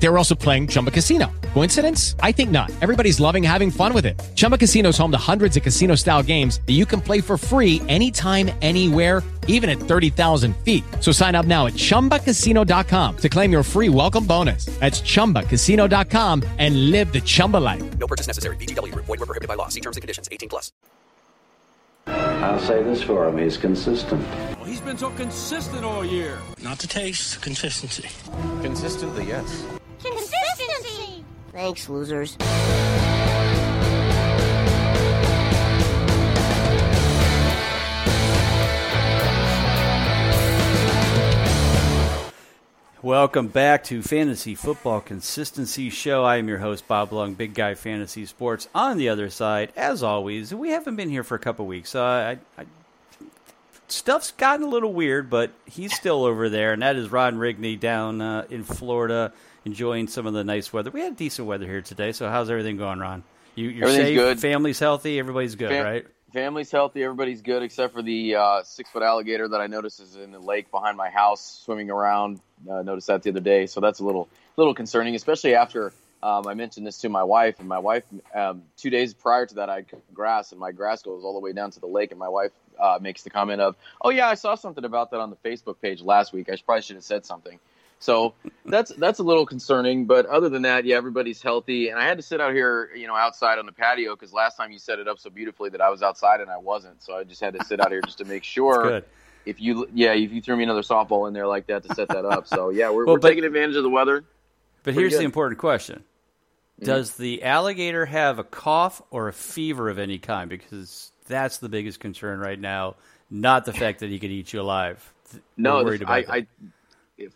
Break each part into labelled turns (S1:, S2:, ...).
S1: They were also playing Chumba Casino. Coincidence? I think not. Everybody's loving having fun with it. Chumba Casino is home to hundreds of casino style games that you can play for free anytime, anywhere, even at 30,000 feet. So sign up now at chumbacasino.com to claim your free welcome bonus. That's chumbacasino.com and live the Chumba life.
S2: No purchase necessary. VGW Group. Void were prohibited by law. See terms and conditions. 18 plus.
S3: I'll say this for him, he's consistent.
S4: Well, he's been so consistent all year.
S5: Not the taste, consistency.
S6: Consistently, yes.
S7: Consistency!
S8: Thanks, losers.
S9: Welcome back to Fantasy Football Consistency Show. I am your host, Bob Long, Big Guy Fantasy Sports. On the other side, as always, we haven't been here for a couple weeks, so I, I, stuff's gotten a little weird, but he's still over there, and that is Ron Rigney down uh, in Florida, enjoying some of the nice weather. We had decent weather here today, so how's everything going, Ron? You, you're safe,
S6: good.
S9: family's healthy, everybody's good,
S6: Fam-
S9: right?
S6: Family's healthy. Everybody's good except for the uh, six foot alligator that I noticed is in the lake behind my house swimming around. Uh, noticed that the other day, so that's a little little concerning, especially after um, I mentioned this to my wife. And my wife, um, two days prior to that, I cut grass, and my grass goes all the way down to the lake. And my wife uh, makes the comment of, "Oh yeah, I saw something about that on the Facebook page last week. I probably should have said something." So that's that's a little concerning, but other than that, yeah, everybody's healthy. And I had to sit out here, you know, outside on the patio because last time you set it up so beautifully that I was outside and I wasn't. So I just had to sit out here just to make sure.
S9: Good.
S6: If you, yeah, if you threw me another softball in there like that to set that up, so yeah, we're,
S9: Well,
S6: we're
S9: but-
S6: taking advantage of the weather.
S9: But
S6: Pretty
S9: here's the important question:
S6: Mm-hmm.
S9: Does the alligator have a cough or a fever of any kind? Because that's the biggest concern right now. Not the fact that he could eat you alive.
S6: No,
S9: we're worried
S6: this-
S9: about
S6: I. I,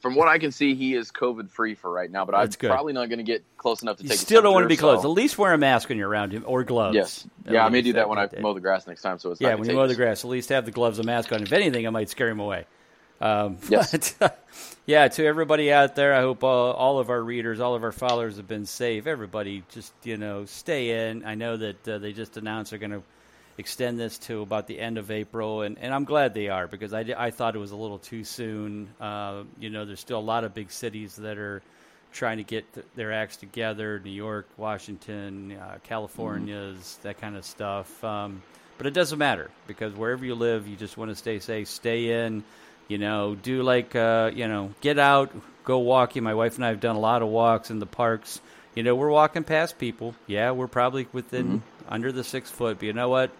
S6: from what I can see, he is COVID free for right now. But I'm
S9: good.
S6: probably not going to get close enough to
S9: You
S6: take. a
S9: still don't want to be
S6: temperature,
S9: close. At least wear a mask when you're around him or gloves.
S6: Yes,
S9: At
S6: yeah, I may do that when I mow the grass next time. So it's
S9: Yeah, when you mow the grass, at least have the gloves and mask on. If anything, I might scare him away. Um,
S6: Yes.
S9: but, yeah, to everybody out there, I hope all, all of our readers, all of our followers have been safe. Everybody, just you know, stay in. I know that uh, they just announced they're going to extend this to about the end of April, and, and I'm glad they are because I, I thought it was a little too soon. Uh, you know, there's still a lot of big cities that are trying to get th- their acts together New York, Washington, uh, California's, that kind of stuff. Um, but it doesn't matter because wherever you live, you just want to stay safe, stay in. You know, do like, uh, you know, get out, go walking. My wife and I have done a lot of walks in the parks. You know, we're walking past people. Yeah, we're probably within under the six foot, but you know what?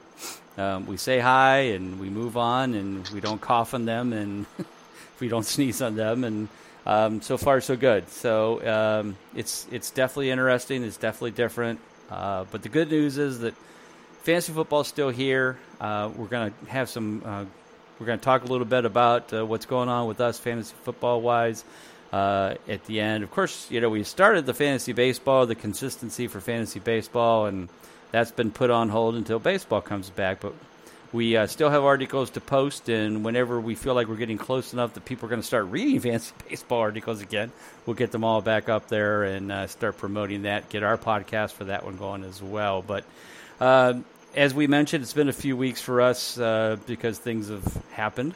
S9: Um, we say hi and we move on and we don't cough on them and we don't sneeze on them and um, so far so good. So um, it's it's definitely interesting. It's definitely different. Uh, but the good news is that fantasy football is still here. Uh, we're to have some. Uh, we're going to talk a little bit about uh, what's going on with us fantasy football wise uh, at the end. Of course, you know we started the fantasy baseball, the consistency for fantasy baseball, and that's been put on hold until baseball comes back. But we uh, still have articles to post, and whenever we feel like we're getting close enough that people are going to start reading fantasy baseball articles again, we'll get them all back up there and uh, start promoting that. Get our podcast for that one going as well. But uh, as we mentioned, it's been a few weeks for us uh, because things have happened.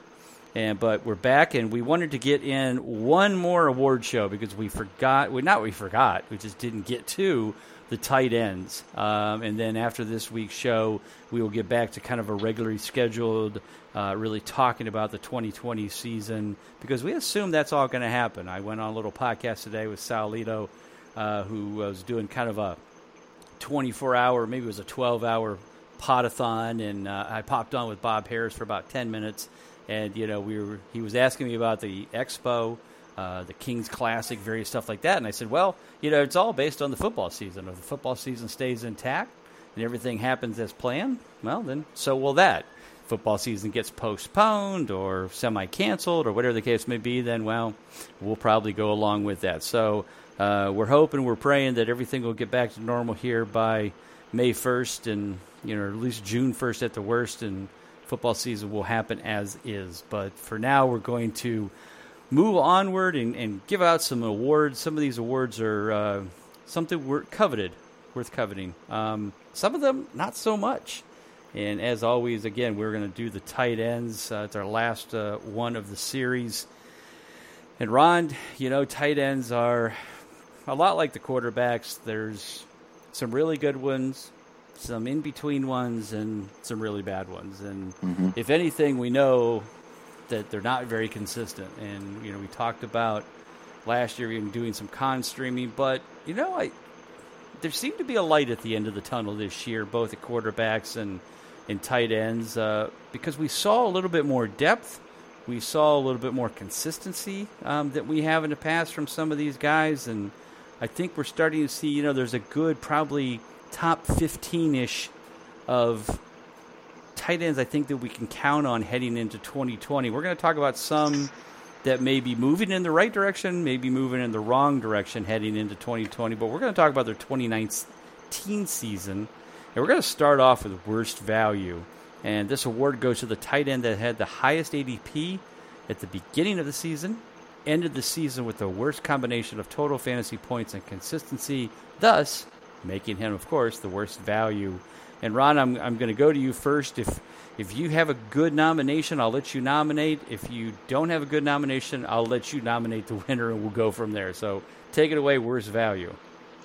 S9: And but we're back, and we wanted to get in one more award show because we forgot. Well, not we forgot. We just didn't get to the tight ends. Um, and then after this week's show, we will get back to kind of a regularly scheduled, uh, really talking about the 2020 season because we assume that's all going to happen. I went on a little podcast today with Sal Lito, uh, who was doing kind of a 24 hour, maybe it was a 12 hour podathon, and uh, I popped on with Bob Harris for about 10 minutes, and you know we were he was asking me about the expo, uh, the Kings Classic, various stuff like that, and I said, well, you know, it's all based on the football season. If the football season stays intact and everything happens as planned, well, then so will that. Football season gets postponed or semi canceled or whatever the case may be, then, well, we'll probably go along with that. So uh, we're hoping, we're praying that everything will get back to normal here by May 1st and, you know, at least June 1st at the worst, and football season will happen as is. But for now, we're going to move onward and, and give out some awards. Some of these awards are uh, something we're coveted, worth coveting. Um, some of them, not so much. And as always, again, we're going to do the tight ends. Uh, it's our last uh, one of the series. And Ron, you know, tight ends are a lot like the quarterbacks. There's some really good ones, some in between ones, and some really bad ones. And
S6: Mm-hmm.
S9: if anything, we know that they're not very consistent. And you know, we talked about last year even doing some con streaming, but you know, I there seemed to be a light at the end of the tunnel this year, both at quarterbacks and and tight ends, uh, because we saw a little bit more depth. We saw a little bit more consistency um, that we have in the past from some of these guys, and I think we're starting to see. You know, there's a good probably top 15-ish of tight ends. I think that we can count on heading into 2020. We're going to talk about some that may be moving in the right direction, maybe moving in the wrong direction heading into 2020. But we're going to talk about their 2019 season, and we're going to start off with worst value. And this award goes to the tight end that had the highest ADP at the beginning of the season, ended the season with the worst combination of total fantasy points and consistency, thus making him, of course, the worst value. And Ron, I'm, I'm going to go to you first. If if you have a good nomination, I'll let you nominate. If you don't have a good nomination, I'll let you nominate the winner, and we'll go from there. So take it away. Worst value.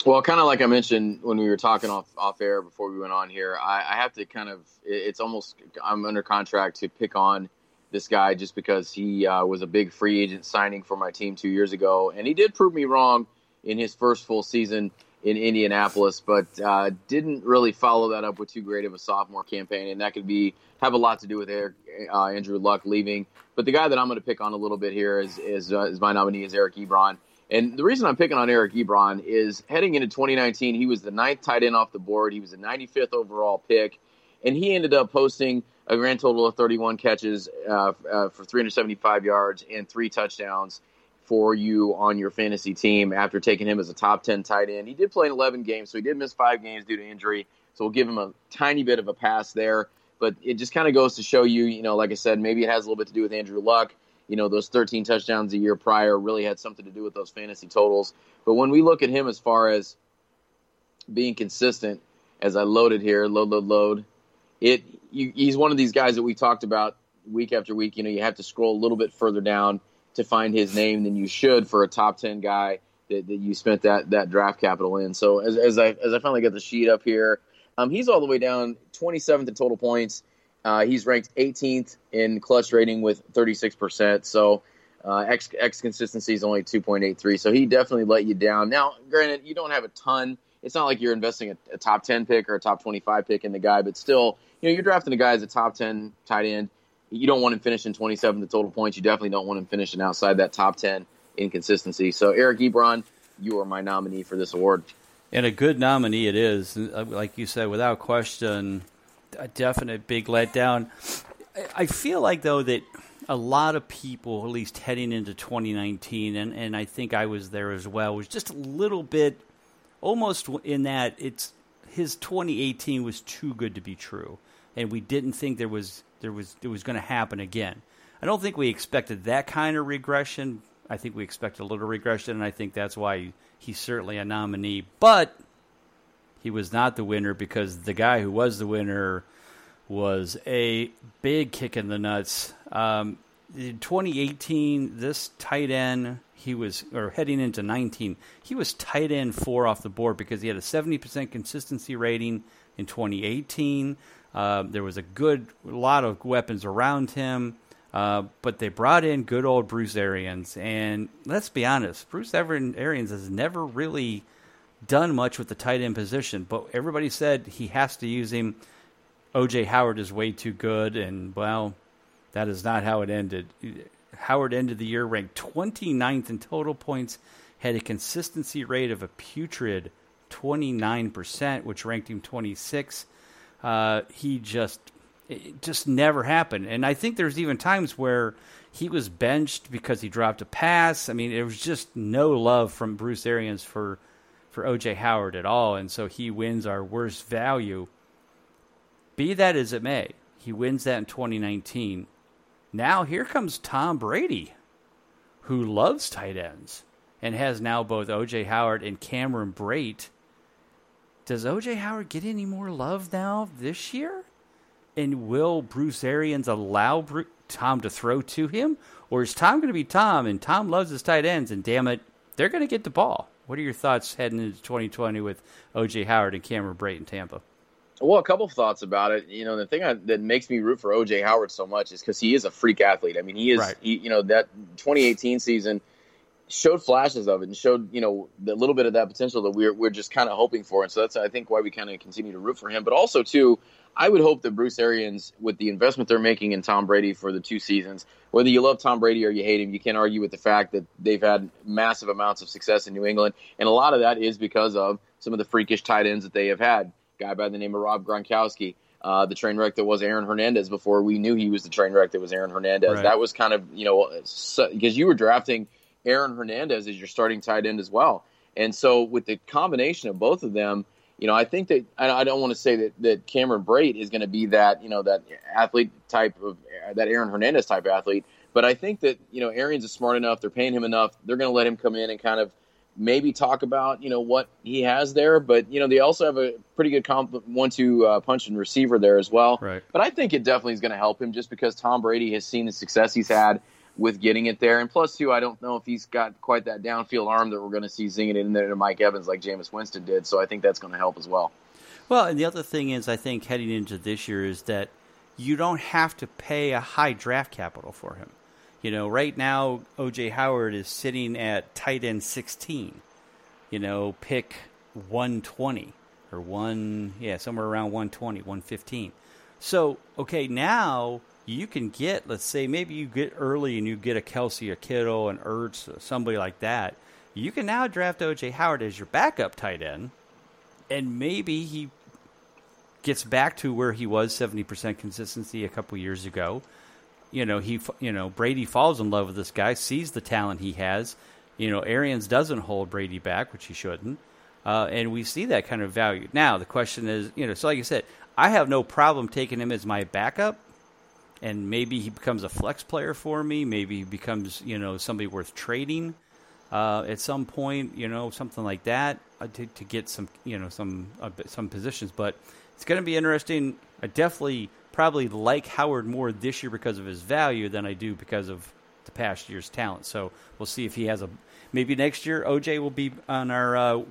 S6: Well, kind of like I mentioned when we were talking off off air before we went on here, I, I have to kind of. it- It's almost I'm under contract to pick on this guy just because he uh, was a big free agent signing for my team two years ago, and he did prove me wrong in his first full season in Indianapolis, but uh, didn't really follow that up with too great of a sophomore campaign, and that could be have a lot to do with Eric, uh, Andrew Luck leaving. But the guy that I'm going to pick on a little bit here is is, uh, is my nominee is Eric Ebron. And the reason I'm picking on Eric Ebron is heading into 2019, he was the ninth tight end off the board. He was the 95th overall pick, and he ended up posting a grand total of 31 catches uh, uh, for 375 yards and three touchdowns for you on your fantasy team after taking him as a top 10 tight end. He did play in 11 games, so he did miss five games due to injury. So we'll give him a tiny bit of a pass there. But it just kind of goes to show you, you know, like I said, maybe it has a little bit to do with Andrew Luck. You know, those 13 touchdowns a year prior really had something to do with those fantasy totals. But when we look at him as far as being consistent, as I loaded here, load, load, load, it you, he's one of these guys that we talked about week after week. You know, you have to scroll a little bit further down to find his name than you should for a top 10 guy that, that you spent that, that draft capital in. So as, as I as I finally get the sheet up here, um, he's all the way down 27th in total points. Uh, he's ranked 18th in clutch rating with 36%. So uh, X, X consistency is only 2.83. So he definitely let you down. Now, granted, you don't have a ton. It's not like you're investing a, a top 10 pick or a top 25 pick in the guy, but still, you know, you're drafting a guy as a top 10 tight end. You don't want him finishing 27th in total points. You definitely don't want him finishing outside that top 10 in consistency. So, Eric Ebron, you are my nominee for this award.
S9: And a good nominee it is. Like you said, without question, a definite big letdown. I- I feel like, though, that a lot of people, at least heading into 2019, and, and I think I was there as well, was just a little bit almost in that it's his 2018 was too good to be true, and we didn't think there was there was it was going to happen again. I don't think we expected that kind of regression. I think we expected a little regression, and I think that's why he's certainly a nominee. But he was not the winner because the guy who was the winner was a big kick in the nuts. Um, in 2018, this tight end, he was, or heading into 19, he was tight end four off the board because he had a 70% consistency rating in 2018. Uh, there was a good lot of weapons around him. Uh, but they brought in good old Bruce Arians, and let's be honest, Bruce Arians has never really done much with the tight end position. But everybody said he has to use him. OJ Howard is way too good, and well, that is not how it ended. Howard ended the year ranked 29th in total points, had a consistency rate of a putrid 29%, which ranked him 26. Uh, he just it just never happened. And I think there's even times where he was benched because he dropped a pass. I mean, it was just no love from Bruce Arians for for OJ Howard at all, and so he wins our worst value. Be that as it may, he wins that in 2019. Now here comes Tom Brady, who loves tight ends and has now both OJ Howard and Cameron Brate. Does OJ Howard get any more love now this year? And will Bruce Arians allow Bru- Tom to throw to him? Or is Tom going to be Tom and Tom loves his tight ends and damn it, they're going to get the ball? What are your thoughts heading into 2020 with OJ Howard and Cameron Brate in Tampa?
S6: Well, a couple of thoughts about it. You know, the thing I, that makes me root for OJ Howard so much is because he is a freak athlete. I mean, he is.
S9: Right.
S6: He, you know, that 2018 season showed flashes of it and showed you know the little bit of that potential that we're we're just kind of hoping for. And so that's I think why we kind of continue to root for him. But also too, I would hope that Bruce Arians, with the investment they're making in Tom Brady for the two seasons, whether you love Tom Brady or you hate him, you can't argue with the fact that they've had massive amounts of success in New England, and a lot of that is because of some of the freakish tight ends that they have had. Guy by the name of Rob Gronkowski. Uh, the train wreck that was Aaron Hernandez before we knew he was the train wreck that was Aaron Hernandez.
S9: Right.
S6: That was kind of, you know, because you were drafting Aaron Hernandez as your starting tight end as well. And so with the combination of both of them, you know, I think that I don't want to say that, that Cameron Brate is going to be that, you know, that athlete type of that Aaron Hernandez type athlete. But I think that, you know, Arians is smart enough. They're paying him enough. They're going to let him come in and kind of maybe talk about, you know, what he has there. But, you know, they also have a pretty good comp- one-two uh, punch and receiver there as well.
S9: Right.
S6: But I think it definitely is going to help him just because Tom Brady has seen the success he's had with getting it there. And plus, too, I don't know if he's got quite that downfield arm that we're going to see zinging it in there to Mike Evans like Jameis Winston did. So I think that's going to help as well.
S9: Well, and the other thing is, I think heading into this year is that you don't have to pay a high draft capital for him. You know, right now OJ Howard is sitting at tight end 16. You know, pick 120 or one, yeah, somewhere around 120, 115. So, okay, now you can get, let's say, maybe you get early and you get a Kelce, a Kittle, an Ertz, somebody like that. You can now draft OJ Howard as your backup tight end, and maybe he gets back to where he was 70% consistency a couple years ago. You know, he you know, Brady falls in love with this guy, sees the talent he has. You know, Arians doesn't hold Brady back, which he shouldn't. Uh, and we see that kind of value. Now, the question is, you know, so like I said, I have no problem taking him as my backup, and maybe he becomes a flex player for me. Maybe he becomes, you know, somebody worth trading uh, at some point, you know, something like that uh, to, to get some, you know, some uh, some positions. But it's going to be interesting. I definitely probably like Howard more this year because of his value than I do because of the past year's talent. So we'll see if he has a maybe next year. OJ will be on our uh,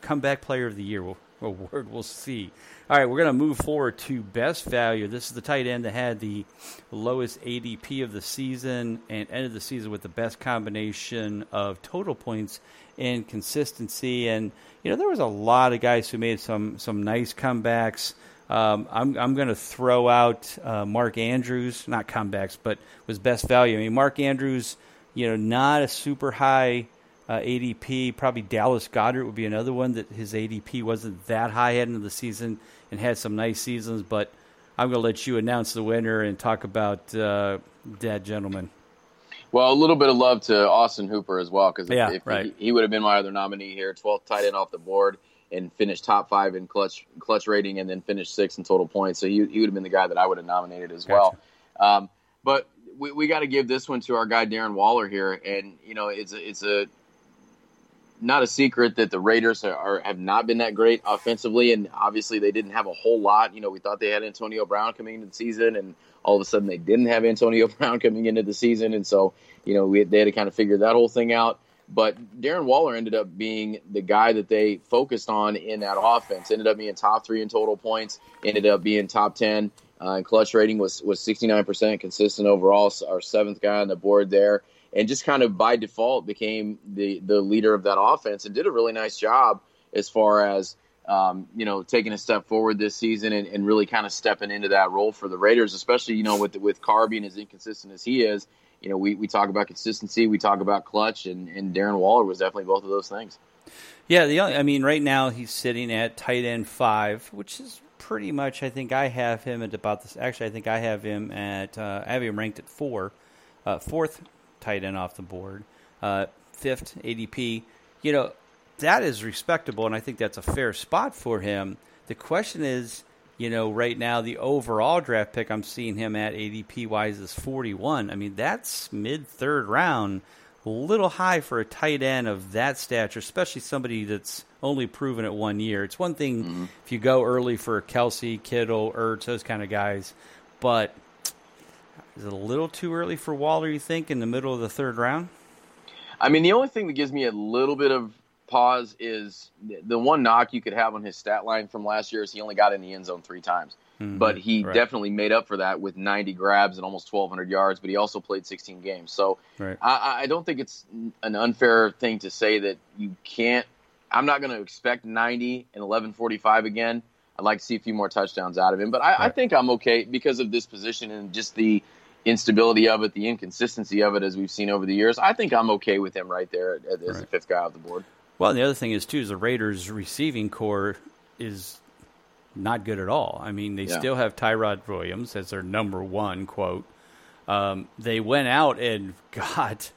S9: comeback player of the year award. We'll see. All right, we're going to move forward to best value. This is the tight end that had the lowest ADP of the season and ended the season with the best combination of total points and consistency. And you know, there was a lot of guys who made some some nice comebacks. Um, I'm I'm going to throw out uh, Mark Andrews, not comebacks, but was best value. I mean, Mark Andrews, you know, not a super high uh, ADP. Probably Dallas Goedert would be another one that his ADP wasn't that high heading into the season and had some nice seasons. But I'm going to let you announce the winner and talk about uh, that gentleman.
S6: Well, a little bit of love to Austin Hooper as well because
S9: Yeah, right.
S6: he, he would have been my other nominee here, 12th tight end off the board and finished top five in clutch clutch rating and then finished sixth in total points. So he, he would have been the guy that I would have nominated as well. Um, but we, we got to give this one to our guy Darren Waller here, and you know it's a, it's a not a secret that the Raiders are, are have not been that great offensively, and obviously they didn't have a whole lot. You know, we thought they had Antonio Brown coming into the season, and all of a sudden they didn't have Antonio Brown coming into the season, and so you know we, they had to kind of figure that whole thing out. But Darren Waller ended up being the guy that they focused on in that offense. Ended up being top three in total points. Ended up being top ten. Uh, and clutch rating was was 69% consistent overall. So our seventh guy on the board there, and just kind of by default became the the leader of that offense and did a really nice job as far as um, you know taking a step forward this season and, and really kind of stepping into that role for the Raiders, especially you know with with Carr being as inconsistent as he is. You know, we, we talk about consistency, we talk about clutch, and, and Darren Waller was definitely both of those things.
S9: Yeah, the only, I mean, right now he's sitting at tight end five, which is pretty much. I think I have him at about this. Actually, I think I have him at. Uh, I have him ranked at four, uh, fourth tight end off the board, uh, fifth ADP. You know, that is respectable, and I think that's a fair spot for him. The question is, you know, right now the overall draft pick I'm seeing him at ADP wise is 41. I mean, that's mid third round. a little high for a tight end of that stature, especially somebody that's only proven it one year. It's one thing
S6: Mm-hmm.
S9: if you go early for Kelce, Kittle, Ertz, those kind of guys, but is it a little too early for Waller? You think in the middle of the third round?
S6: I mean, the only thing that gives me a little bit of pause is the- one knock you could have on his stat line from last year is he only got in the end zone three times. Mm-hmm. But he
S9: right.
S6: definitely made up for that with 90 grabs and almost 1,200 yards. But he also played 16 games, so
S9: Right.
S6: I- I, don't think it's an unfair thing to say that you can't. I'm not going to expect 90 and 11:45 again. I'd like to see a few more touchdowns out of him, but I, I think I'm okay because of this position and just the instability of it, the inconsistency of it, as we've seen over the years. I think I'm okay with him right there as the fifth guy off the board.
S9: Well, and the other thing is too is the Raiders' receiving core is not good at all. I mean, they
S6: Yeah.
S9: still have Tyrod Williams as their number one quote. Um, they went out and got.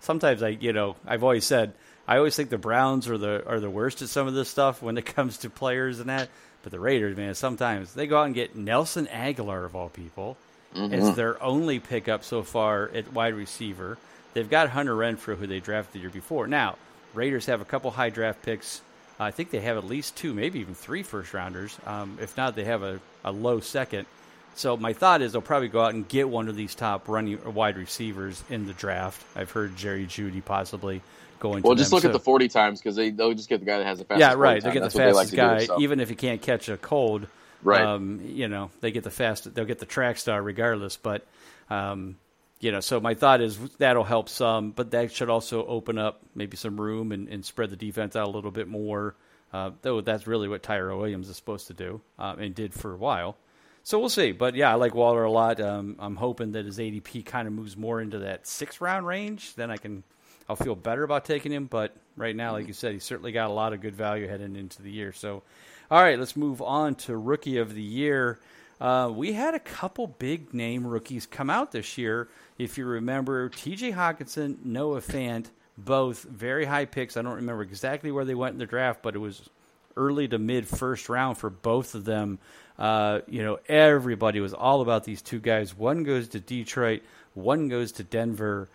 S9: sometimes I, you know, I've always said I always think the Browns are the are the worst at some of this stuff when it comes to players and that. But the Raiders, man, sometimes they go out and get Nelson Agholor of all people. It's their only pickup so far at wide receiver. They've got Hunter Renfrow, who they drafted the year before. Now, Raiders have a couple high draft picks. I think they have at least two, maybe even three first rounders. Um, if not, they have a, a low second. So my thought is they'll probably go out and get one of these top running wide receivers in the draft. I've heard Jerry Jeudy possibly going.
S6: Well, just
S9: them.
S6: look
S9: So-
S6: at the 40 times because they they'll just get the guy that has the fastest.
S9: yeah,
S6: 40
S9: right. They get the
S6: they like
S9: fastest guy,
S6: do, so.
S9: even if he can't catch a cold.
S6: Right.
S9: Um, you know, they get the fast. They'll get the track star regardless. But, um, you know, so my thought is that'll help some, but that should also open up maybe some room and, and spread the defense out a little bit more. Uh, though that's really what Tyrell Williams is supposed to do um, and did for a while. So we'll see. But yeah, I like Waller a lot. Um, I'm hoping that his ADP kind of moves more into that six round range. Then I can, I'll feel better about taking him. But right now, like you said, he's certainly got a lot of good value heading into the year. So, all right, let's move on to rookie of the year. Uh, we had a couple big name rookies come out this year. If you remember, T.J. Hockenson, Noah Fant, both very high picks. I don't remember exactly where they went in the draft, but it was early to mid first round for both of them. Uh, you know, everybody was all about these two guys. One goes to Detroit, one goes to Denver.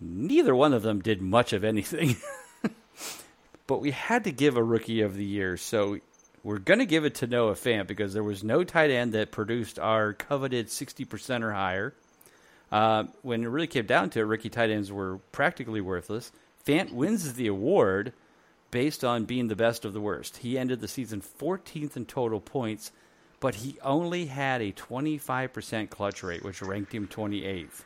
S9: Neither one of them did much of anything. but we had to give a rookie of the year. So we're going to give it to Noah Fant because there was no tight end that produced our coveted 60% or higher. Uh, when it really came down to it, rookie tight ends were practically worthless. Fant wins the award based on being the best of the worst. He ended the season 14th in total points, but he only had a 25% clutch rate, which ranked him 28th.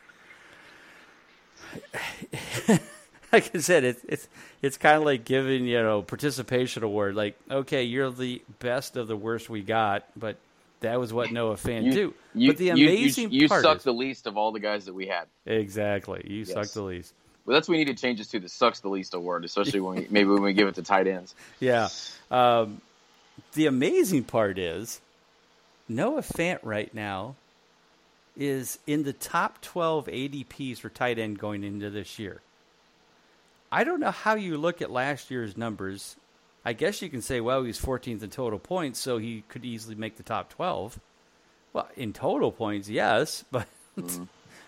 S9: like I said, it's it's it's kind of like giving you know participation award. Like, okay, you're the best of the worst we got, but that was what Noah Fant
S6: you,
S9: do.
S6: you,
S9: but the
S6: you- you-
S9: amazing
S6: you,
S9: part
S6: suck
S9: is,
S6: the least of all the guys that we had.
S9: exactly you suck the least.
S6: Well, that's what we need to change this to the sucks the least award, especially when we, maybe when we give it to tight ends.
S9: Yeah. Um, the amazing part is Noah Fant right now is in the top 12 ADPs for tight end going into this year. I don't know how you look at last year's numbers. I guess you can say, well, he's 14th in total points, so he could easily make the top 12. Well, in total points, yes, but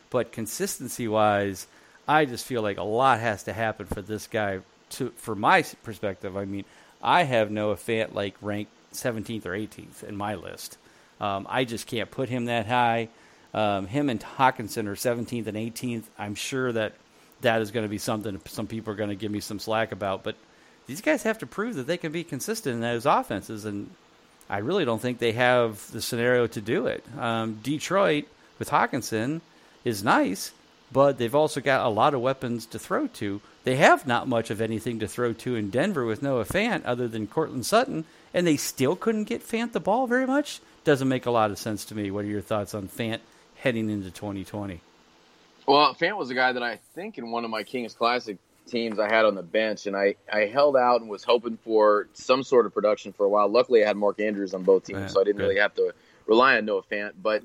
S9: but consistency wise, I just feel like a lot has to happen for this guy to for my perspective. I mean, I have Noah Fant like ranked 17th or 18th in my list. Um, I just can't put him that high. Um, him and Hockenson are 17th and 18th. I'm sure that that is going to be something some people are going to give me some slack about. But these guys have to prove that they can be consistent in those offenses, and I really don't think they have the scenario to do it. Um, Detroit with Hockenson is nice, but they've also got a lot of weapons to throw to. They have not much of anything to throw to in Denver with Noah Fant other than Courtland Sutton, and they still couldn't get Fant the ball very much. Doesn't make a lot of sense to me. What are your thoughts on Fant heading into 2020?
S6: Well, Fant was a guy that I think in one of my Kings Classic teams I had on the bench, and I, I held out and was hoping for some sort of production for a while. Luckily, I had Mark Andrews on both teams,
S9: Yeah,
S6: so I didn't
S9: good.
S6: really have to rely on Noah Fant. But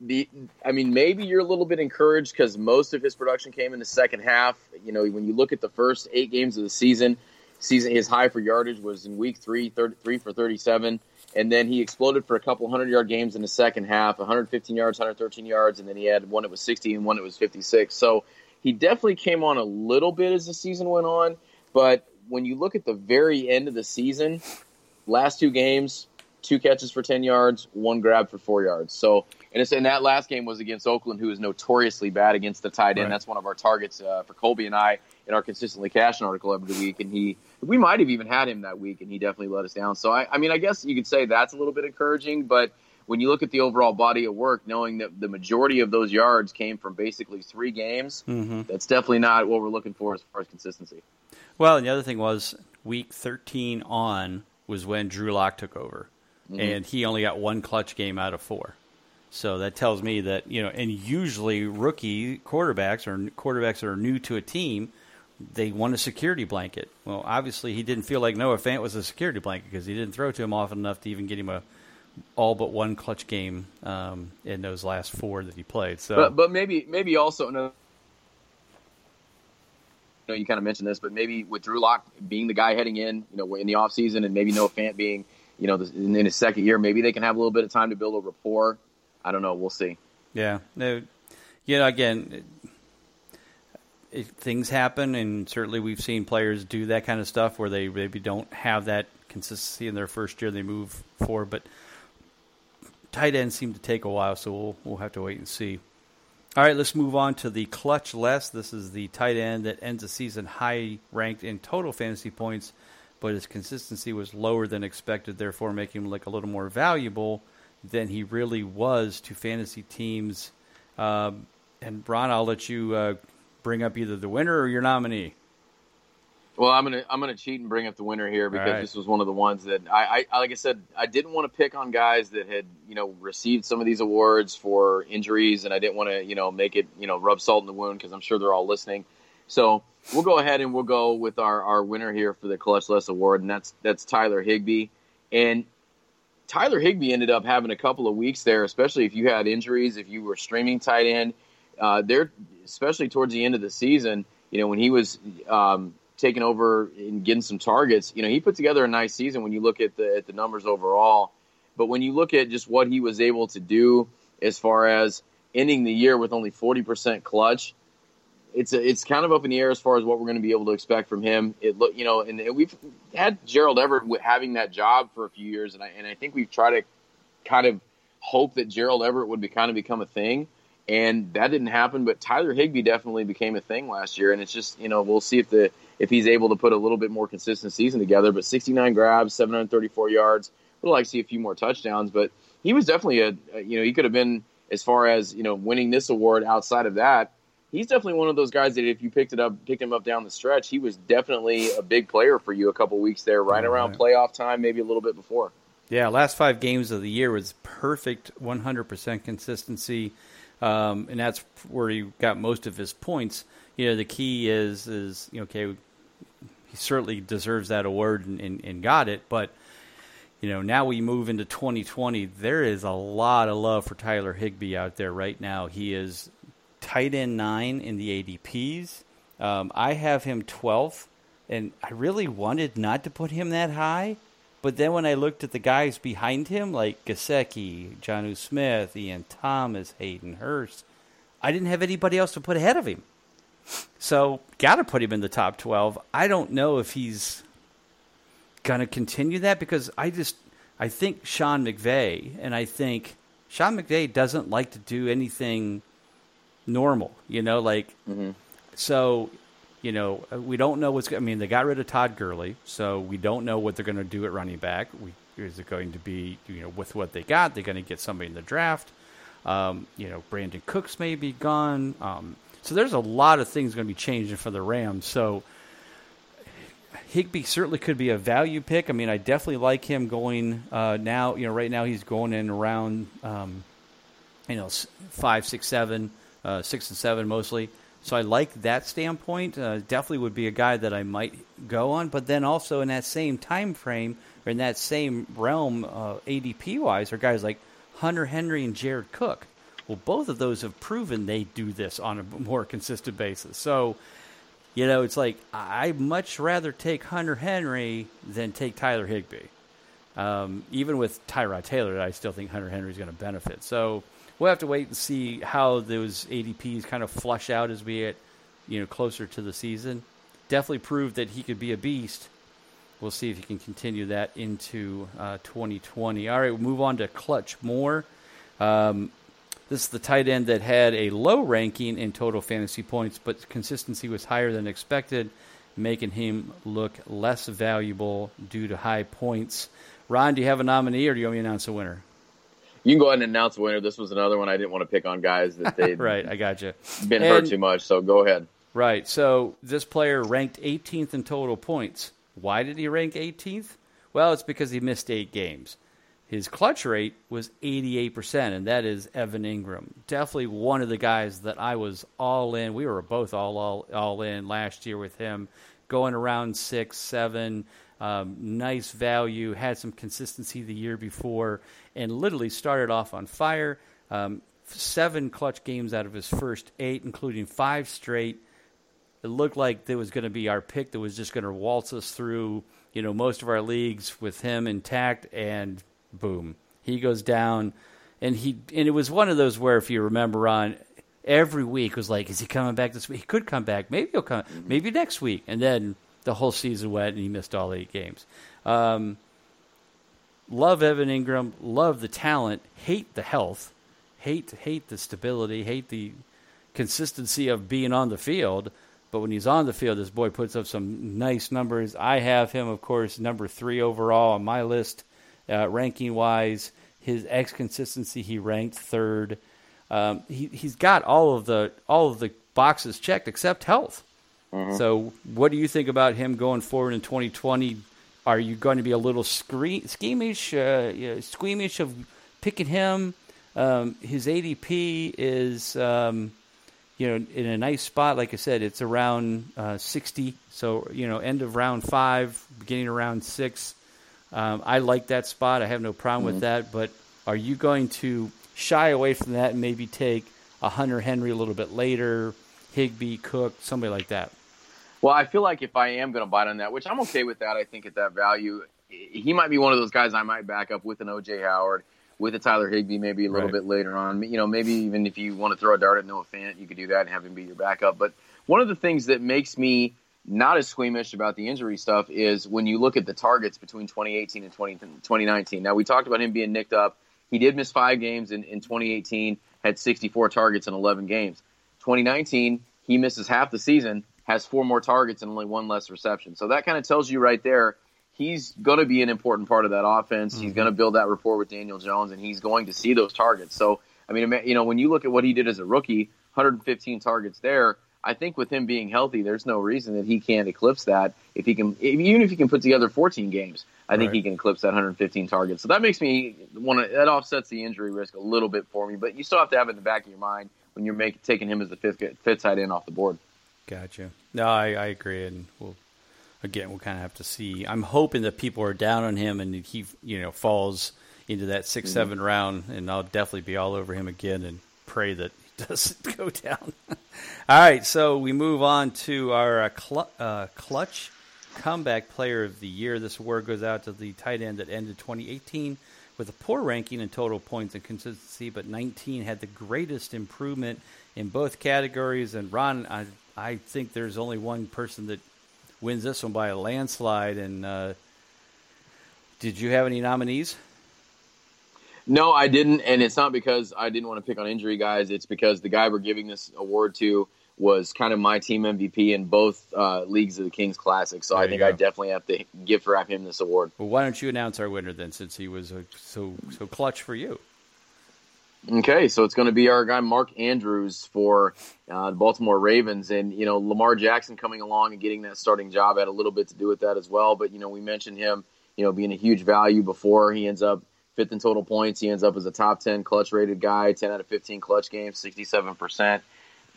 S6: the, I mean, maybe you're a little bit encouraged because most of his production came in the second half. You know, when you look at the first eight games of the season, season his high for yardage was in week three, 33 for 37. And then he exploded for a couple hundred yard games in the second half, 115 yards, 113 yards, and then he had one that was 60 and one that was 56. So he definitely came on a little bit as the season went on. But when you look at the very end of the season, last two games, two catches for 10 yards, one grab for four yards. So, and, it's, and that last game was against Oakland, who is notoriously bad against the tight end.
S9: Right.
S6: That's one of our targets uh, for Colby and I in our consistently cashing article every week. And he, we might have even had him that week, and he definitely let us down. So, I, I mean, I guess you could say that's a little bit encouraging, but when you look at the overall body of work, knowing that the majority of those yards came from basically three games, mm-hmm. that's definitely not what we're looking for as far as consistency.
S9: Well, and the other thing was week 13 on was when Drew Lock took over, mm-hmm. and he only got one clutch game out of four. So that tells me that you know, and usually rookie quarterbacks or quarterbacks that are new to a team, they want a security blanket. Well, obviously he didn't feel like Noah Fant was a security blanket because he didn't throw to him often enough to even get him a all but one clutch game um, in those last four that he played. So,
S6: But but maybe maybe also no. You know, you kind of mentioned this, but maybe with Drew Lock being the guy heading in, you know, in the offseason, and maybe Noah Fant being, you know, in his second year, maybe they can have a little bit of time to build a rapport. I don't know. We'll see.
S9: Yeah. No, you know, again, it, things happen, and certainly we've seen players do that kind of stuff where they maybe don't have that consistency in their first year. They move forward, but tight ends seem to take a while, so we'll we'll have to wait and see. All right, let's move on to the clutch less. This is the tight end that ends the season high ranked in total fantasy points, but his consistency was lower than expected, therefore making him look a little more valuable than he really was to fantasy teams. Um, and Ron, I'll let you uh, bring up either the winner or your nominee.
S6: Well, I'm gonna I'm gonna cheat and bring up the winner here because
S9: right.
S6: this was one of the ones that I, I like I said I didn't want to pick on guys that had you know received some of these awards for injuries and I didn't want to you know make it you know rub salt in the wound because I'm sure they're all listening. So we'll go ahead and we'll go with our, our winner here for the Clutch Less Award and that's that's Tyler Higbee and Tyler Higbee ended up having a couple of weeks there, especially if you had injuries, if you were streaming tight end. Uh, there, especially towards the end of the season, you know when he was um, taking over and getting some targets. You know, he put together a nice season when you look at the at the numbers overall. But when you look at just what he was able to do as far as ending the year with only 40% clutch, it's a, it's kind of up in the air as far as what we're going to be able to expect from him. It look, you know, and we've had Gerald Everett having that job for a few years, and I and I think we've tried to kind of hope that Gerald Everett would be kind of become a thing, and that didn't happen. But Tyler Higbee definitely became a thing last year, and it's just you know we'll see if the if he's able to put a little bit more consistent season together. But 69 grabs, 734 yards. We'd like to see a few more touchdowns, but he was definitely a, a you know he could have been as far as you know winning this award outside of that. He's definitely one of those guys that if you picked it up, picked him up down the stretch, he was definitely a big player for you a couple weeks there, right around playoff time, maybe a little bit before.
S9: Yeah, last five games of the year was perfect, 100% consistency, um, and that's where he got most of his points. You know, the key is is you know, okay, he certainly deserves that award and, and, and got it, but you know, now we move into 2020. There is a lot of love for Tyler Higbee out there right now. He is tight end nine in the ADPs. Um, I have him 12th, and I really wanted not to put him that high. But then when I looked at the guys behind him, like Gesicki, Jonnu Smith, Ian Thomas, Hayden Hurst, I didn't have anybody else to put ahead of him. So, got to put him in the top 12. I don't know if he's going to continue that because I just I think Sean McVay and I think Sean McVay doesn't like to do anything normal, you know, like mm-hmm. so you know, we don't know what's I mean, they got rid of Todd Gurley, so we don't know what they're going to do at running back. We is it going to be, you know, with what they got, they're going to get somebody in the draft. Um, you know, Brandin Cooks may be gone. Um, so there's a lot of things going to be changing for the Rams. So Higbee certainly could be a value pick. I mean, I definitely like him going uh, now. You know, right now he's going in around, um, you know, five, six, seven, uh, six and seven mostly. So I like that standpoint. Uh, definitely would be a guy that I might go on. But then also in that same time frame or in that same realm, uh, ADP wise, are guys like Hunter Henry and Jared Cook. Well, both of those have proven they do this on a more consistent basis. So you know, it's like I much rather take Hunter Henry than take Tyler Higbee. Um, even with Tyrod Taylor, I still think Hunter Henry is going to benefit. So we'll have to wait and see how those ADPs kind of flush out as we get you know, closer to the season. Definitely proved that he could be a beast. We'll see if he can continue that into uh, 2020. All right, we'll move on to Clutch More. Um, this is the tight end that had a low ranking in total fantasy points, but consistency was higher than expected, making him look less valuable due to high points. Ron, do you have a nominee or do you want me to announce a winner?
S6: You can go ahead and announce the winner. This was another one I didn't want to pick on guys that they'd
S9: right, I got you.
S6: been
S9: And-
S6: hurt too much. So go ahead.
S9: Right. So this player ranked 18th in total points. Why did he rank 18th? Well, it's because he missed eight games. His clutch rate was 88%, and that is Evan Engram. Definitely one of the guys that I was all in. We were both all all, all in last year with him, going around six, seven. Um, nice value, had some consistency the year before, and literally started off on fire. Um, seven clutch games out of his first eight, including five straight it looked like there was going to be our pick that was just going to waltz us through, you know, most of our leagues with him intact, and boom, he goes down, and he and it was one of those where, if you remember, on every week was like, is he coming back this week? He could come back, maybe he'll come, maybe next week, and then the whole season went, and he missed all eight games. Um, love Evan Engram, love the talent, hate the health, hate hate the stability, hate the consistency of being on the field. But when he's on the field, this boy puts up some nice numbers. I have him, of course, number three overall on my list, uh, ranking wise. His X consistency, he ranked third. Um, he he's got all of the all of the boxes checked except health. So, what do you think about him going forward in 2020? Are you going to be a little scre- schemish, uh, you know, squeamish of picking him? Um, his ADP is, um, you know, in a nice spot. Like I said, it's around uh, 60. So, you know, end of round five, beginning of round six. Um, I like that spot. I have no problem with that. But are you going to shy away from that and maybe take a Hunter Henry a little bit later, Higbee, Cook, somebody like that?
S6: Well, I feel like if I am going to bite on that, which I'm okay with that, I think at that value, he might be one of those guys I might back up with an OJ Howard, with a Tyler Higbee, maybe a little
S9: Right.
S6: bit later on. You know, maybe even if you want to throw a dart at Noah Fant, you could do that and have him be your backup. But one of the things that makes me not as squeamish about the injury stuff is when you look at the targets between 2018 and 20, 2019. Now, we talked about him being nicked up. He did miss five games in, in 2018, had 64 targets in 11 games. 2019, he misses half the season, has four more targets and only one less reception. So that kind of tells you right there he's going to be an important part of that offense. He's mm-hmm. going to build that rapport with Daniel Jones, and he's going to see those targets. So, I mean, you know, when you look at what he did as a rookie, 115 targets there. I think with him being healthy, there's no reason that he can't eclipse that. If he can, if, even if he can put together 14 games, I think
S9: Right.
S6: he can eclipse that 115 targets. So that makes me want to. That offsets the injury risk a little bit for me. But you still have to have it in the back of your mind when you're making taking him as the fifth fifth tight end off the board.
S9: Gotcha. No, I, I agree, and we'll again we'll kind of have to see. I'm hoping that people are down on him, and he you know falls into that 6 seven round, and I'll definitely be all over him again and pray that he doesn't go down. all right, so we move on to our uh, cl- uh, clutch comeback player of the year. This award goes out to the tight end that ended 2018 with a poor ranking in total points and consistency, but 19 had the greatest improvement in both categories. And Ron, I, I think there's only one person that wins this one by a landslide. And uh, did you have any nominees?
S6: No, I didn't, and it's not because I didn't want to pick on injury guys. It's because the guy we're giving this award to was kind of my team MVP in both uh, leagues of the Kings Classic. So
S9: There
S6: I think. I definitely have to give wrap him this award.
S9: Well, why don't you announce our winner then, since he was uh, so so clutch for you?
S6: Okay, so it's going to be our guy Mark Andrews for uh, the Baltimore Ravens, and you know Lamar Jackson coming along and getting that starting job had a little bit to do with that as well. But you know we mentioned him, you know, being a huge value before he ends up fifth in total points. He ends up as a top ten clutch rated guy, ten out of fifteen clutch games, sixty seven percent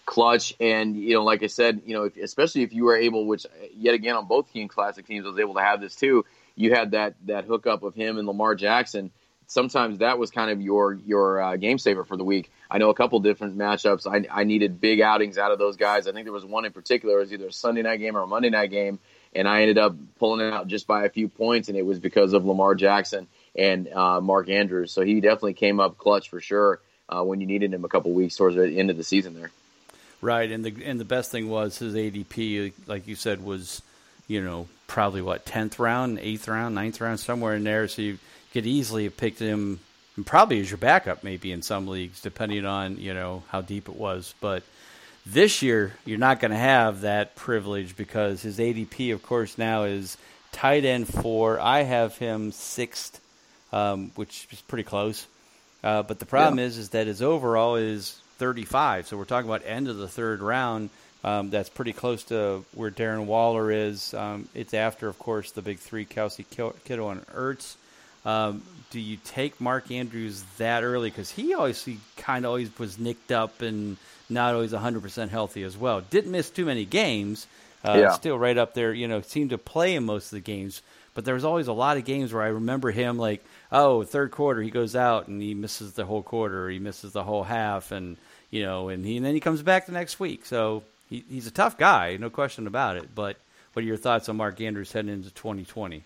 S6: clutch. And you know, like I said, you know, if, especially if you were able, which yet again on both King Classic teams was able to have this too. You had that that hookup of him and Lamar Jackson sometimes that was kind of your your uh, game saver for the week. I know a couple different matchups. I, I needed big outings out of those guys. I think there was one in particular. It was either a Sunday night game or a Monday night game, and I ended up pulling it out just by a few points, and it was because of Lamar Jackson and uh, Mark Andrews. So he definitely came up clutch for sure uh, when you needed him a couple weeks towards the end of the season there.
S9: Right, and the and the best thing was his ADP, like you said, was you know probably what tenth round, eighth round, ninth round, somewhere in there. So you could easily have picked him, and probably as your backup, maybe in some leagues, depending on you know how deep it was. But this year, you're not going to have that privilege because his ADP, of course, now is tight end four. I have him sixth, um, which is pretty close. Uh, but the problem
S6: Yeah.
S9: is, is that his overall is 35. So we're talking about end of the third round. Um, that's pretty close to where Darren Waller is. Um, it's after, of course, the big three: Kelce, Kittle, and Ertz. Um, do you take Mark Andrews that early? Because he always kind of always was nicked up and not always 100% healthy as well. Didn't miss too many games. Uh,
S6: Yeah.
S9: Still right up there. You know, seemed to play in most of the games. But there was always a lot of games where I remember him like, oh, third quarter he goes out and he misses the whole quarter, or he misses the whole half, and you know, and he and then he comes back the next week. So he, he's a tough guy, no question about it. But what are your thoughts on Mark Andrews heading into 2020?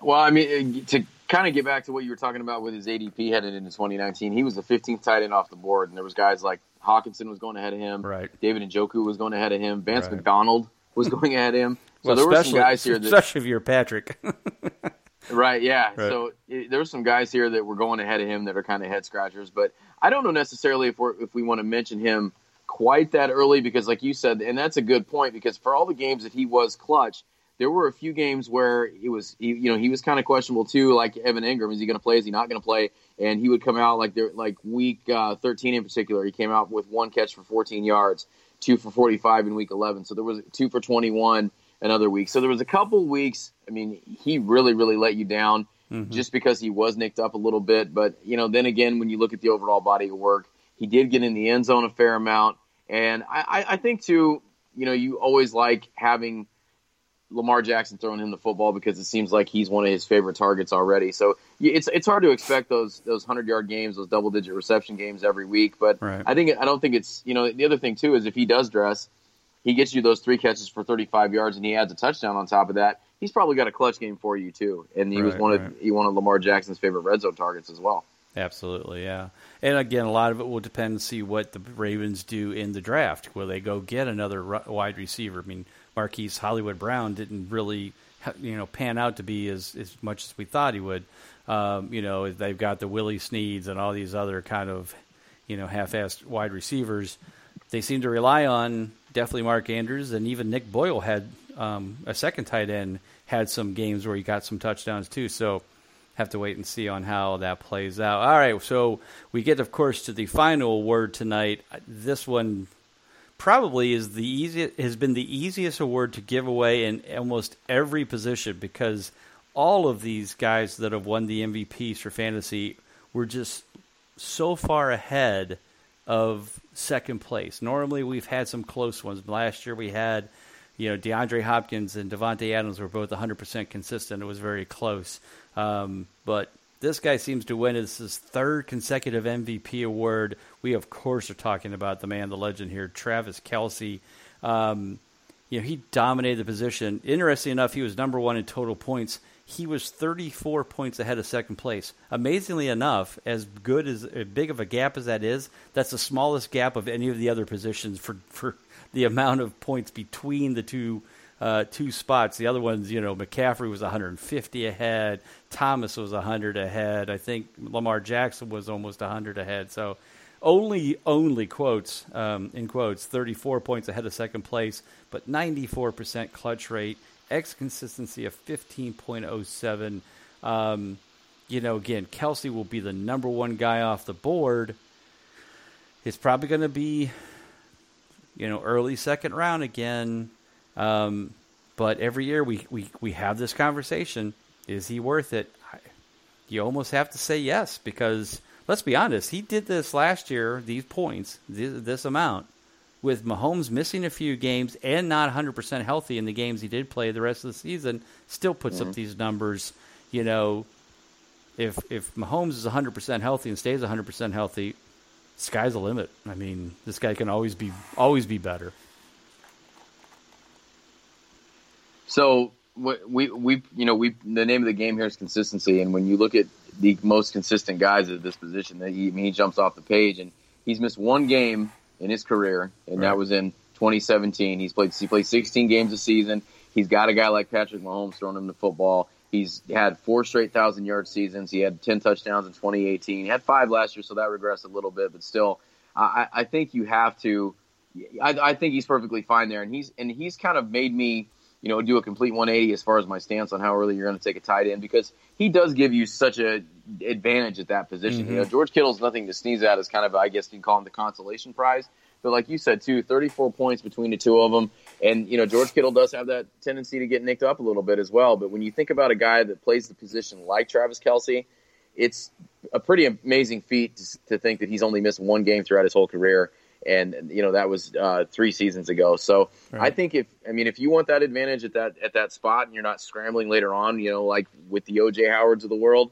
S6: Well, I mean, uh, to kind of get back to what you were talking about with his ADP headed into 2019, he was the 15th tight end off the board, and there was guys like Hockenson was going ahead of him,
S9: Right.
S6: David Njoku was going ahead of him, Vance
S9: Right.
S6: McDonald was going ahead of him. So
S9: Well,
S6: there were some
S9: especially-
S6: guys here that
S9: especially if you're Patrick.
S6: Right, yeah.
S9: Right.
S6: So it, there were some guys here that were going ahead of him that are kind of head scratchers, but I don't know necessarily if we're if we want to mention him quite that early because, like you said, and that's a good point because for all the games that he was clutch, there were a few games where it was he, you know he was kind of questionable too. Like Evan Engram, is he going to play? Is he not going to play? And he would come out like there like week uh, 13 in particular, he came out with one catch for 14 yards, two for 45 in week 11. So there was two for 21 another week. So there was a couple weeks. I mean, he really, really let you down mm-hmm. just because he was nicked up a little bit. But you know, then again, when you look at the overall body of work, he did get in the end zone a fair amount. And I, I, I think too, you know, you always like having Lamar Jackson throwing him the football because it seems like he's one of his favorite targets already. So it's it's hard to expect those those hundred yard games, those double digit reception games every week. But
S9: Right.
S6: I think I don't think it's you know the other thing too is if he does dress, he gets you those three catches for 35 yards and he adds a touchdown on top of that. He's probably got a clutch game for you too, and he was
S9: Right,
S6: one of
S9: right.
S6: he one of Lamar Jackson's favorite red zone targets as well.
S9: Absolutely, yeah. And again, a lot of it will depend and see what the Ravens do in the draft. Will they go get another wide receiver? I mean, Marquise Hollywood Brown didn't really, you know, pan out to be as as much as we thought he would. Um, you know, they've got the Willie Sneads and all these other kind of, you know, half-assed wide receivers. They seem to rely on definitely Mark Andrews and even Nick Boyle had um, a second tight end had some games where he got some touchdowns too. So have to wait and see on how that plays out. All right, so we get, of course, to the final word tonight. This one probably is the easiest has been the easiest award to give away in almost every position because all of these guys that have won the MVPs for fantasy were just so far ahead of second place. Normally, we've had some close ones. Last year, we had, you know, DeAndre Hopkins and Davante Adams were both 100% consistent. It was very close. Um, but this guy seems to win. It's his third consecutive MVP award. We, of course, are talking about the man, the legend here, Travis Kelce. Um, you know, he dominated the position. Interesting enough, he was number one in total points. He was 34 points ahead of second place. Amazingly enough, as good as as big of a gap as that is, that's the smallest gap of any of the other positions for for the amount of points between the two uh, two spots. The other ones, you know, McCaffrey was 150 ahead. Thomas was 100 ahead. I think Lamar Jackson was almost 100 ahead. So only only quotes um, in quotes 34 points ahead of second place, but 94% clutch rate, X consistency of 15.07. Um, you know, again, Kelce will be the number one guy off the board. It's probably going to be, you know, early second round again. Um, but every year we, we, we have this conversation. Is he worth it? I, you almost have to say yes because let's be honest, he did this last year, these points, this, this amount, with Mahomes missing a few games and not 100% healthy in the games he did play the rest of the season, still puts up mm-hmm. these numbers. You know, if if Mahomes is 100% healthy and stays 100% healthy, sky's the limit. I mean, this guy can always be always be better.
S6: So what we we you know we the name of the game here is consistency, and when you look at the most consistent guys at this position, that he, I mean, he jumps off the page, and he's missed one game in his career, and
S9: Right.
S6: that was in 2017. He's played he played 16 games a season. He's got a guy like Patrick Mahomes throwing him the football. He's had four straight thousand yard seasons. He had 10 touchdowns in 2018. He had five last year, so that regressed a little bit, but still, I, I think you have to. I, I think he's perfectly fine there, and he's and he's kind of made me, you know, do a complete 180 as far as my stance on how early you're going to take a tight end because he does give you such a advantage at that position. You know, mm-hmm. George Kittle's nothing to sneeze at. As kind of, I guess you can call him the consolation prize. But like you said too, 34 points between the two of them, and you know George Kittle does have that tendency to get nicked up a little bit as well. But when you think about a guy that plays the position like Travis Kelce, it's a pretty amazing feat to, to think that he's only missed one game throughout his whole career, and you know that was uh, three seasons ago. So I think if I mean if you want that advantage at that at that spot, and you're not scrambling later on, you know, like with the OJ Howards of the world,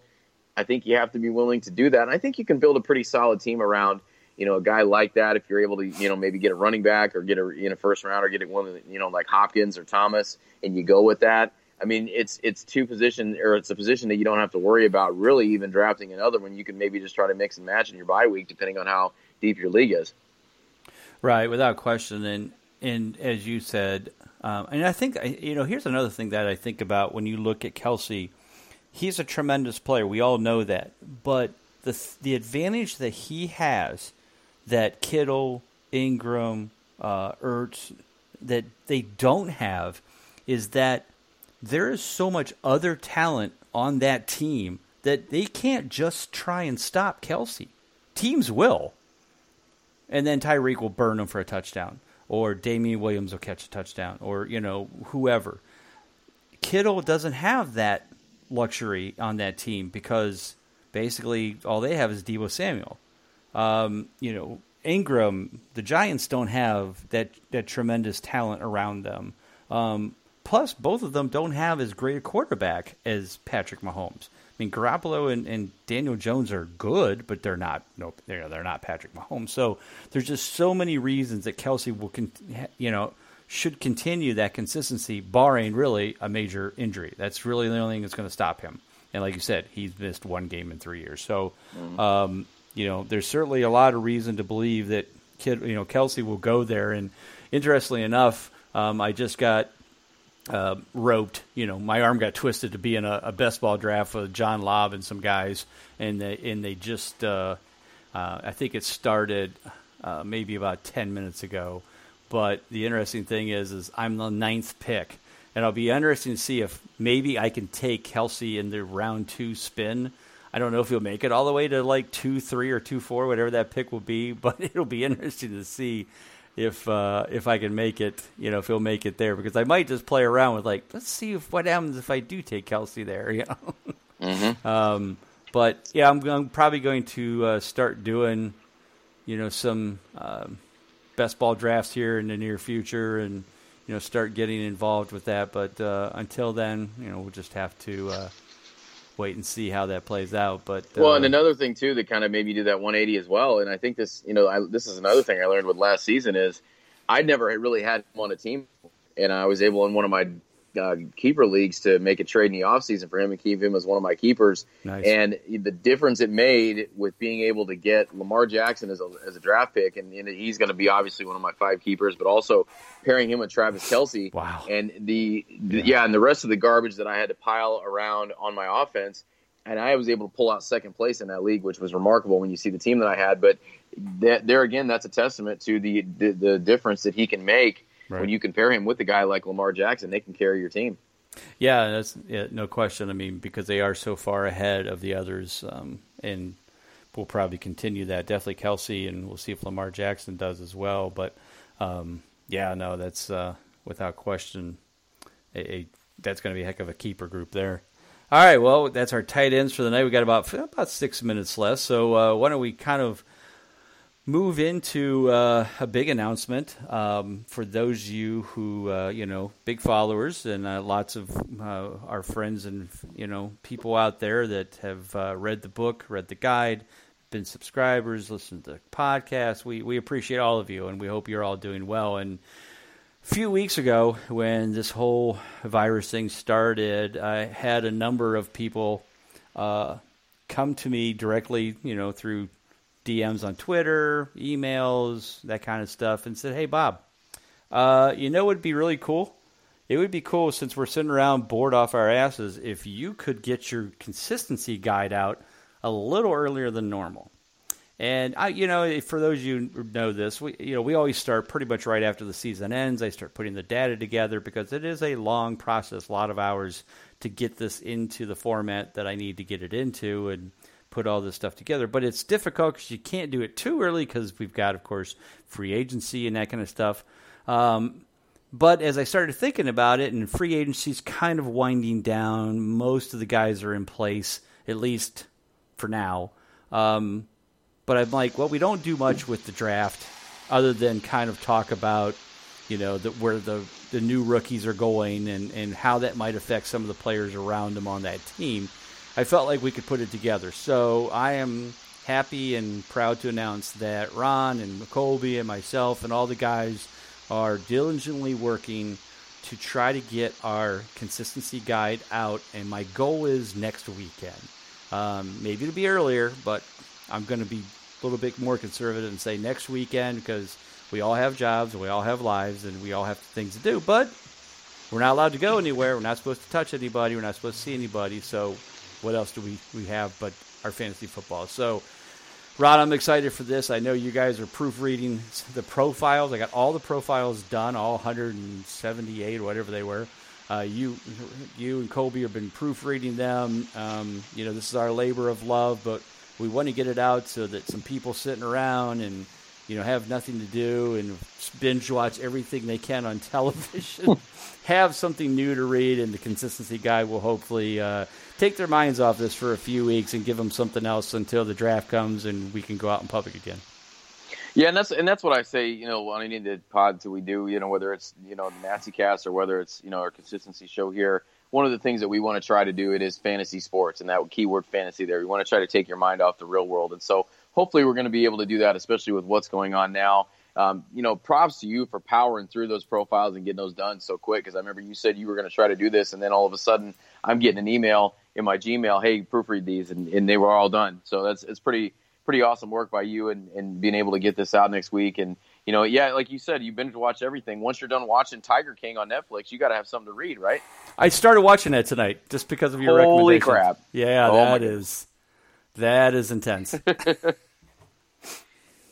S6: I think you have to be willing to do that. And I think you can build a pretty solid team around you know a guy like that if you're able to you know maybe get a running back or get a in a first round or get one you know like Hopkins or Thomas, and you go with that. I mean, it's it's two position or it's a position that you don't have to worry about really even drafting another one. You can maybe just try to mix and match in your bye week depending on how deep your league is.
S9: Right, without question. And and as you said, um, and I think you know, here's another thing that I think about when you look at Kelce. He's a tremendous player. We all know that, but the the advantage that he has that Kittle, Engram, uh, Ertz, that they don't have, is that there is so much other talent on that team that they can't just try and stop Kelce. Teams will and then Tyreek will burn him for a touchdown, or Damien Williams will catch a touchdown, or you know whoever. Kittle doesn't have that luxury on that team because basically all they have is Deebo Samuel. Um, you know Engram, the Giants don't have that that tremendous talent around them. Um, plus, both of them don't have as great a quarterback as Patrick Mahomes. I mean, Garoppolo and, and Daniel Jones are good, but they're not. No, they're they're not Patrick Mahomes. So there's just so many reasons that Kelce will, con- you know, should continue that consistency, barring really a major injury. That's really the only thing that's going to stop him. And like you said, he's missed one game in three years. So, um, you know, there's certainly a lot of reason to believe that kid, you know, Kelce will go there. And interestingly enough, um, I just got uh, roped. You know, my arm got twisted to be in a, a best ball draft with John Lobb and some guys, and they and they just uh, uh, I think it started uh, maybe about ten minutes ago. But the interesting thing is, is I'm the ninth pick, and it'll be interesting to see if maybe I can take Kelce in the round two spin. I don't know if he'll make it all the way to like two three or two four, whatever that pick will be, but it'll be interesting to see if uh, if I can make it, you know, if he'll make it there because I might just play around with like, let's see if what happens if I do take Kelce there, you know. um, but yeah, I'm, I'm probably going to uh, start doing, you know, some um, best ball drafts here in the near future, and you know, start getting involved with that. But uh, until then, you know, we'll just have to uh, wait and see how that plays out. But
S6: Well,
S9: uh,
S6: and another thing too that kind of made me do that 180 as well, and I think this, you know, I, this is another thing I learned with last season is I'd never really had him on a team, and I was able in one of my uh, keeper leagues to make a trade in the offseason for him and keep him as one of my keepers.
S9: Nice.
S6: And the difference it made with being able to get Lamar Jackson as a, as a draft pick, and, and he's going to be obviously one of my five keepers, but also pairing him with Travis Kelce.
S9: Wow.
S6: And the, the yeah, and the rest of the garbage that I had to pile around on my offense and I was able to pull out second place in that league, which was remarkable when you see the team that I had. But that, there again, that's a testament to the the, the difference that he can make
S9: Right.
S6: when you compare him with a guy like Lamar Jackson. They can carry your team.
S9: Yeah, that's yeah, no question. I mean, because they are so far ahead of the others, um, and we'll probably continue that. Definitely Kelce, and we'll see if Lamar Jackson does as well. But um, yeah, no, that's uh, without question. A, a that's going to be a heck of a keeper group there. All right, well, that's our tight ends for the night. We got about about six minutes left, so uh, why don't we kind of move into uh, a big announcement um, for those of you who uh, you know big followers and uh, lots of uh, our friends and you know people out there that have uh, read the book, read the guide, been subscribers, listened to the podcast. We we appreciate all of you, and we hope you're all doing well. And a few weeks ago, when this whole virus thing started, I had a number of people uh, come to me directly, you know, through DMs on Twitter, emails, that kind of stuff, and said, "Hey, Bob, uh, you know would be really cool? It would be cool since we're sitting around bored off our asses if you could get your consistency guide out a little earlier than normal." And I, you know, for those of you who know this, we, you know, we always start pretty much right after the season ends. I start putting the data together because it is a long process, a lot of hours to get this into the format that I need to get it into and put all this stuff together. But it's difficult because you can't do it too early because we've got, of course, free agency and that kind of stuff. Um, but as I started thinking about it, and free agency's kind of winding down, most of the guys are in place, at least for now. Um, but I'm like, well, we don't do much with the draft other than kind of talk about, you know, the, where the, the new rookies are going and, and how that might affect some of the players around them on that team. I felt like we could put it together. So I am happy and proud to announce that Ron and McColby and myself and all the guys are diligently working to try to get our consistency guide out. And my goal is next weekend. Um, maybe it'll be earlier, but I'm going to be a little bit more conservative and say next weekend because we all have jobs and we all have lives and we all have things to do. But we're not allowed to go anywhere. We're not supposed to touch anybody. We're not supposed to see anybody. So what else do we, we have but our fantasy football? So, Rod, I'm excited for this. I know you guys are proofreading the profiles. I got all the profiles done, all 178 or whatever they were. Uh, you, you and Colby have been proofreading them. Um, you know, this is our labor of love, but we want to get it out so that some people sitting around and you know have nothing to do and binge watch everything they can on television have something new to read and the consistency guy will hopefully uh, take their minds off this for a few weeks and give them something else until the draft comes and we can go out in public again
S6: yeah, and that's and that's what I say. You know, on any of the pods that we do, you know, whether it's you know the Nasty Cast or whether it's you know our consistency show here, one of the things that we want to try to do it is fantasy sports and that keyword fantasy there. We want to try to take your mind off the real world. And so hopefully we're going to be able to do that, especially with what's going on now. Um, you know, props to you for powering through those profiles and getting those done so quick. Because I remember you said you were going to try to do this, and then all of a sudden, I'm getting an email in my Gmail, "Hey, proofread these," and, and they were all done. So that's it's pretty pretty awesome work by you and, and being able to get this out next week. And you know, yeah, like you said, you binge watch everything. Once you're done watching Tiger King on Netflix, you got to have something to read, right?
S9: I started watching that tonight just because of your
S6: Holy
S9: recommendation.
S6: crap!
S9: Yeah,
S6: Oh
S9: that is that is intense.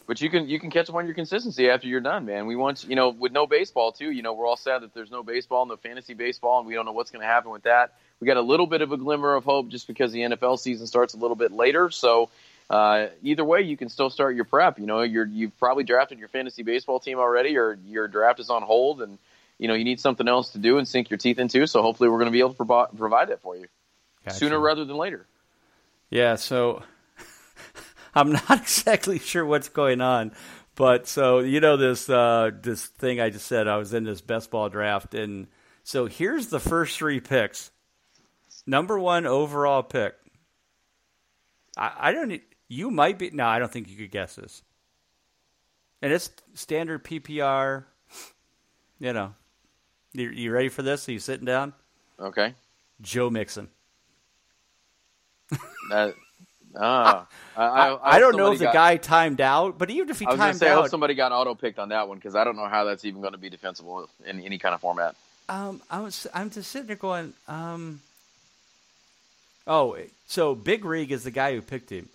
S6: But you can you can catch up on your consistency after you're done, man. We want you know with no baseball too. You know we're all sad that there's no baseball, no fantasy baseball, and we don't know what's going to happen with that. We got a little bit of a glimmer of hope just because the NFL season starts a little bit later. So uh, either way, you can still start your prep. You know you're you've probably drafted your fantasy baseball team already, or your draft is on hold, and you know you need something else to do and sink your teeth into. So hopefully we're going to be able to provi- provide that for you
S9: Gotcha.
S6: sooner rather than later.
S9: Yeah, so I'm not exactly sure what's going on, but so you know this uh, this thing I just said I was in this best ball draft, and so here's the first three picks. Number one overall pick. I, I don't. You might be. No, I don't think you could guess this. And it's standard PPR. You know, you, you ready for this? Are you sitting down?
S6: Okay.
S9: Joe Mixon.
S6: That, ah, I, I,
S9: I, don't know if the
S6: got-
S9: guy timed out, but even if he
S6: I was
S9: timed
S6: say, I hope
S9: out,
S6: somebody got auto picked on that one because I don't know how that's even going to be defensible in any kind of format.
S9: Um, I was, I'm just sitting there going, um, oh, so Big Rig is the guy who picked him,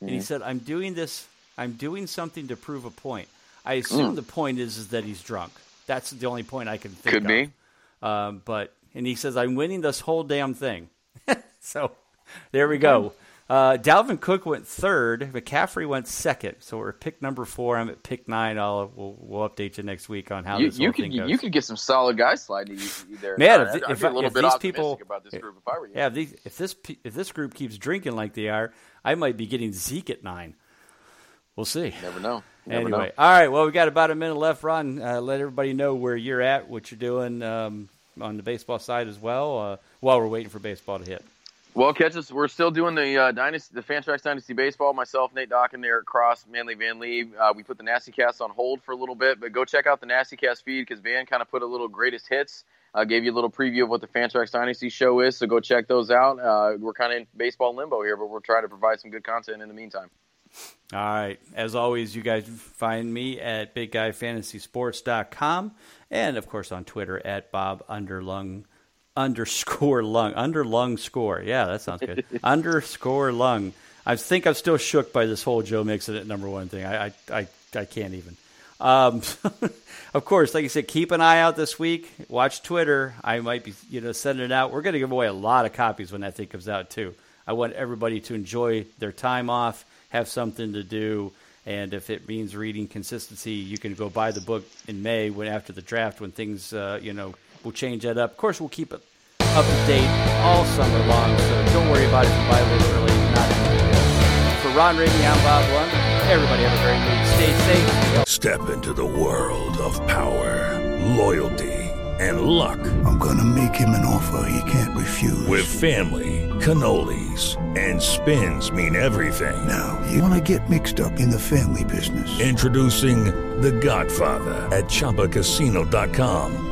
S9: and
S6: Mm-hmm.
S9: he said, "I'm doing this. I'm doing something to prove a point." I
S6: Mm.
S9: assume the point is is that he's drunk. That's the only point I can think
S6: Could
S9: of.
S6: be.
S9: Um, but and he says, "I'm winning this whole damn thing." so there we go. Uh, Dalvin Cook went third. McCaffrey went second. So we're at pick number four. I'm at pick nine. I'll we'll, we'll update you next week on how
S6: You,
S9: this
S6: you could
S9: thing goes.
S6: you could get some solid guys sliding there.
S9: Man,
S6: I'd-
S9: if
S6: I'd
S9: if if these people-
S6: about this group if I were you.
S9: Yeah, if, these, if this if this group keeps drinking like they are, I might be getting Zeke at nine. We'll see.
S6: Never know. Never
S9: anyway,
S6: know.
S9: all right. Well, we got about a minute left. Ron, uh, let everybody know where you're at, what you're doing um, on the baseball side as well, uh, while we're waiting for baseball to hit.
S6: Well, catch us. We're still doing the uh, dynasty, the Fantrax Dynasty Baseball. Myself, Nate Dawkin, Eric Cross, Manly Van Lee. Uh, we put the Nasty Cast on hold for a little bit, but go check out the Nasty Cast feed because Van kind of put a little greatest hits. Uh, gave you a little preview of what the Fantrax Dynasty show is, so go check those out. Uh, we're kind of in baseball limbo here, but we're trying to provide some good content in the meantime.
S9: All right. As always, you guys find me at bigguyfantasysports.com and, of course, on Twitter at Bob Underlung underscore lung under lung score. Yeah, that sounds good. underscore lung. I think I'm still shook by this whole Joe Mixon at number one thing. I I I, I can't even. Um, of course, like I said, keep an eye out this week. Watch Twitter. I might be, you know, sending it out. We're going to give away a lot of copies when that thing comes out too. I want everybody to enjoy their time off, have something to do, and if it means reading consistency, you can go buy the book in May when after the draft when things, uh, you know, we'll change that up. Of course, we'll keep it up to date all summer long, so don't worry about it if you buy a little early. Not a big deal. For Ron Ramey, I'm Bob Lund. Everybody have a great week. Stay safe.
S8: Step into the world of power, loyalty, and luck.
S10: I'm gonna make him an offer he can't refuse.
S8: With family, cannolis, and spins mean everything.
S10: Now, you wanna get mixed up in the family business.
S8: Introducing The Godfather at ChumbaCasino.com.